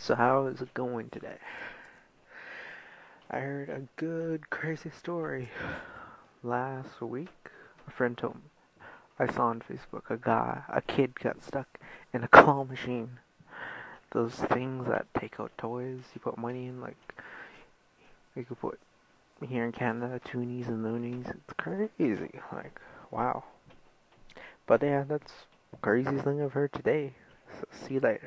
So how is it going today? I heard a good crazy story last week. A friend told me. I saw on Facebook a guy, a kid got stuck in a claw machine. Those things that take out toys, you put money in, like you could put here in Canada, toonies and loonies. It's crazy. Like, wow. But yeah, that's craziest thing I've heard today. So see you later.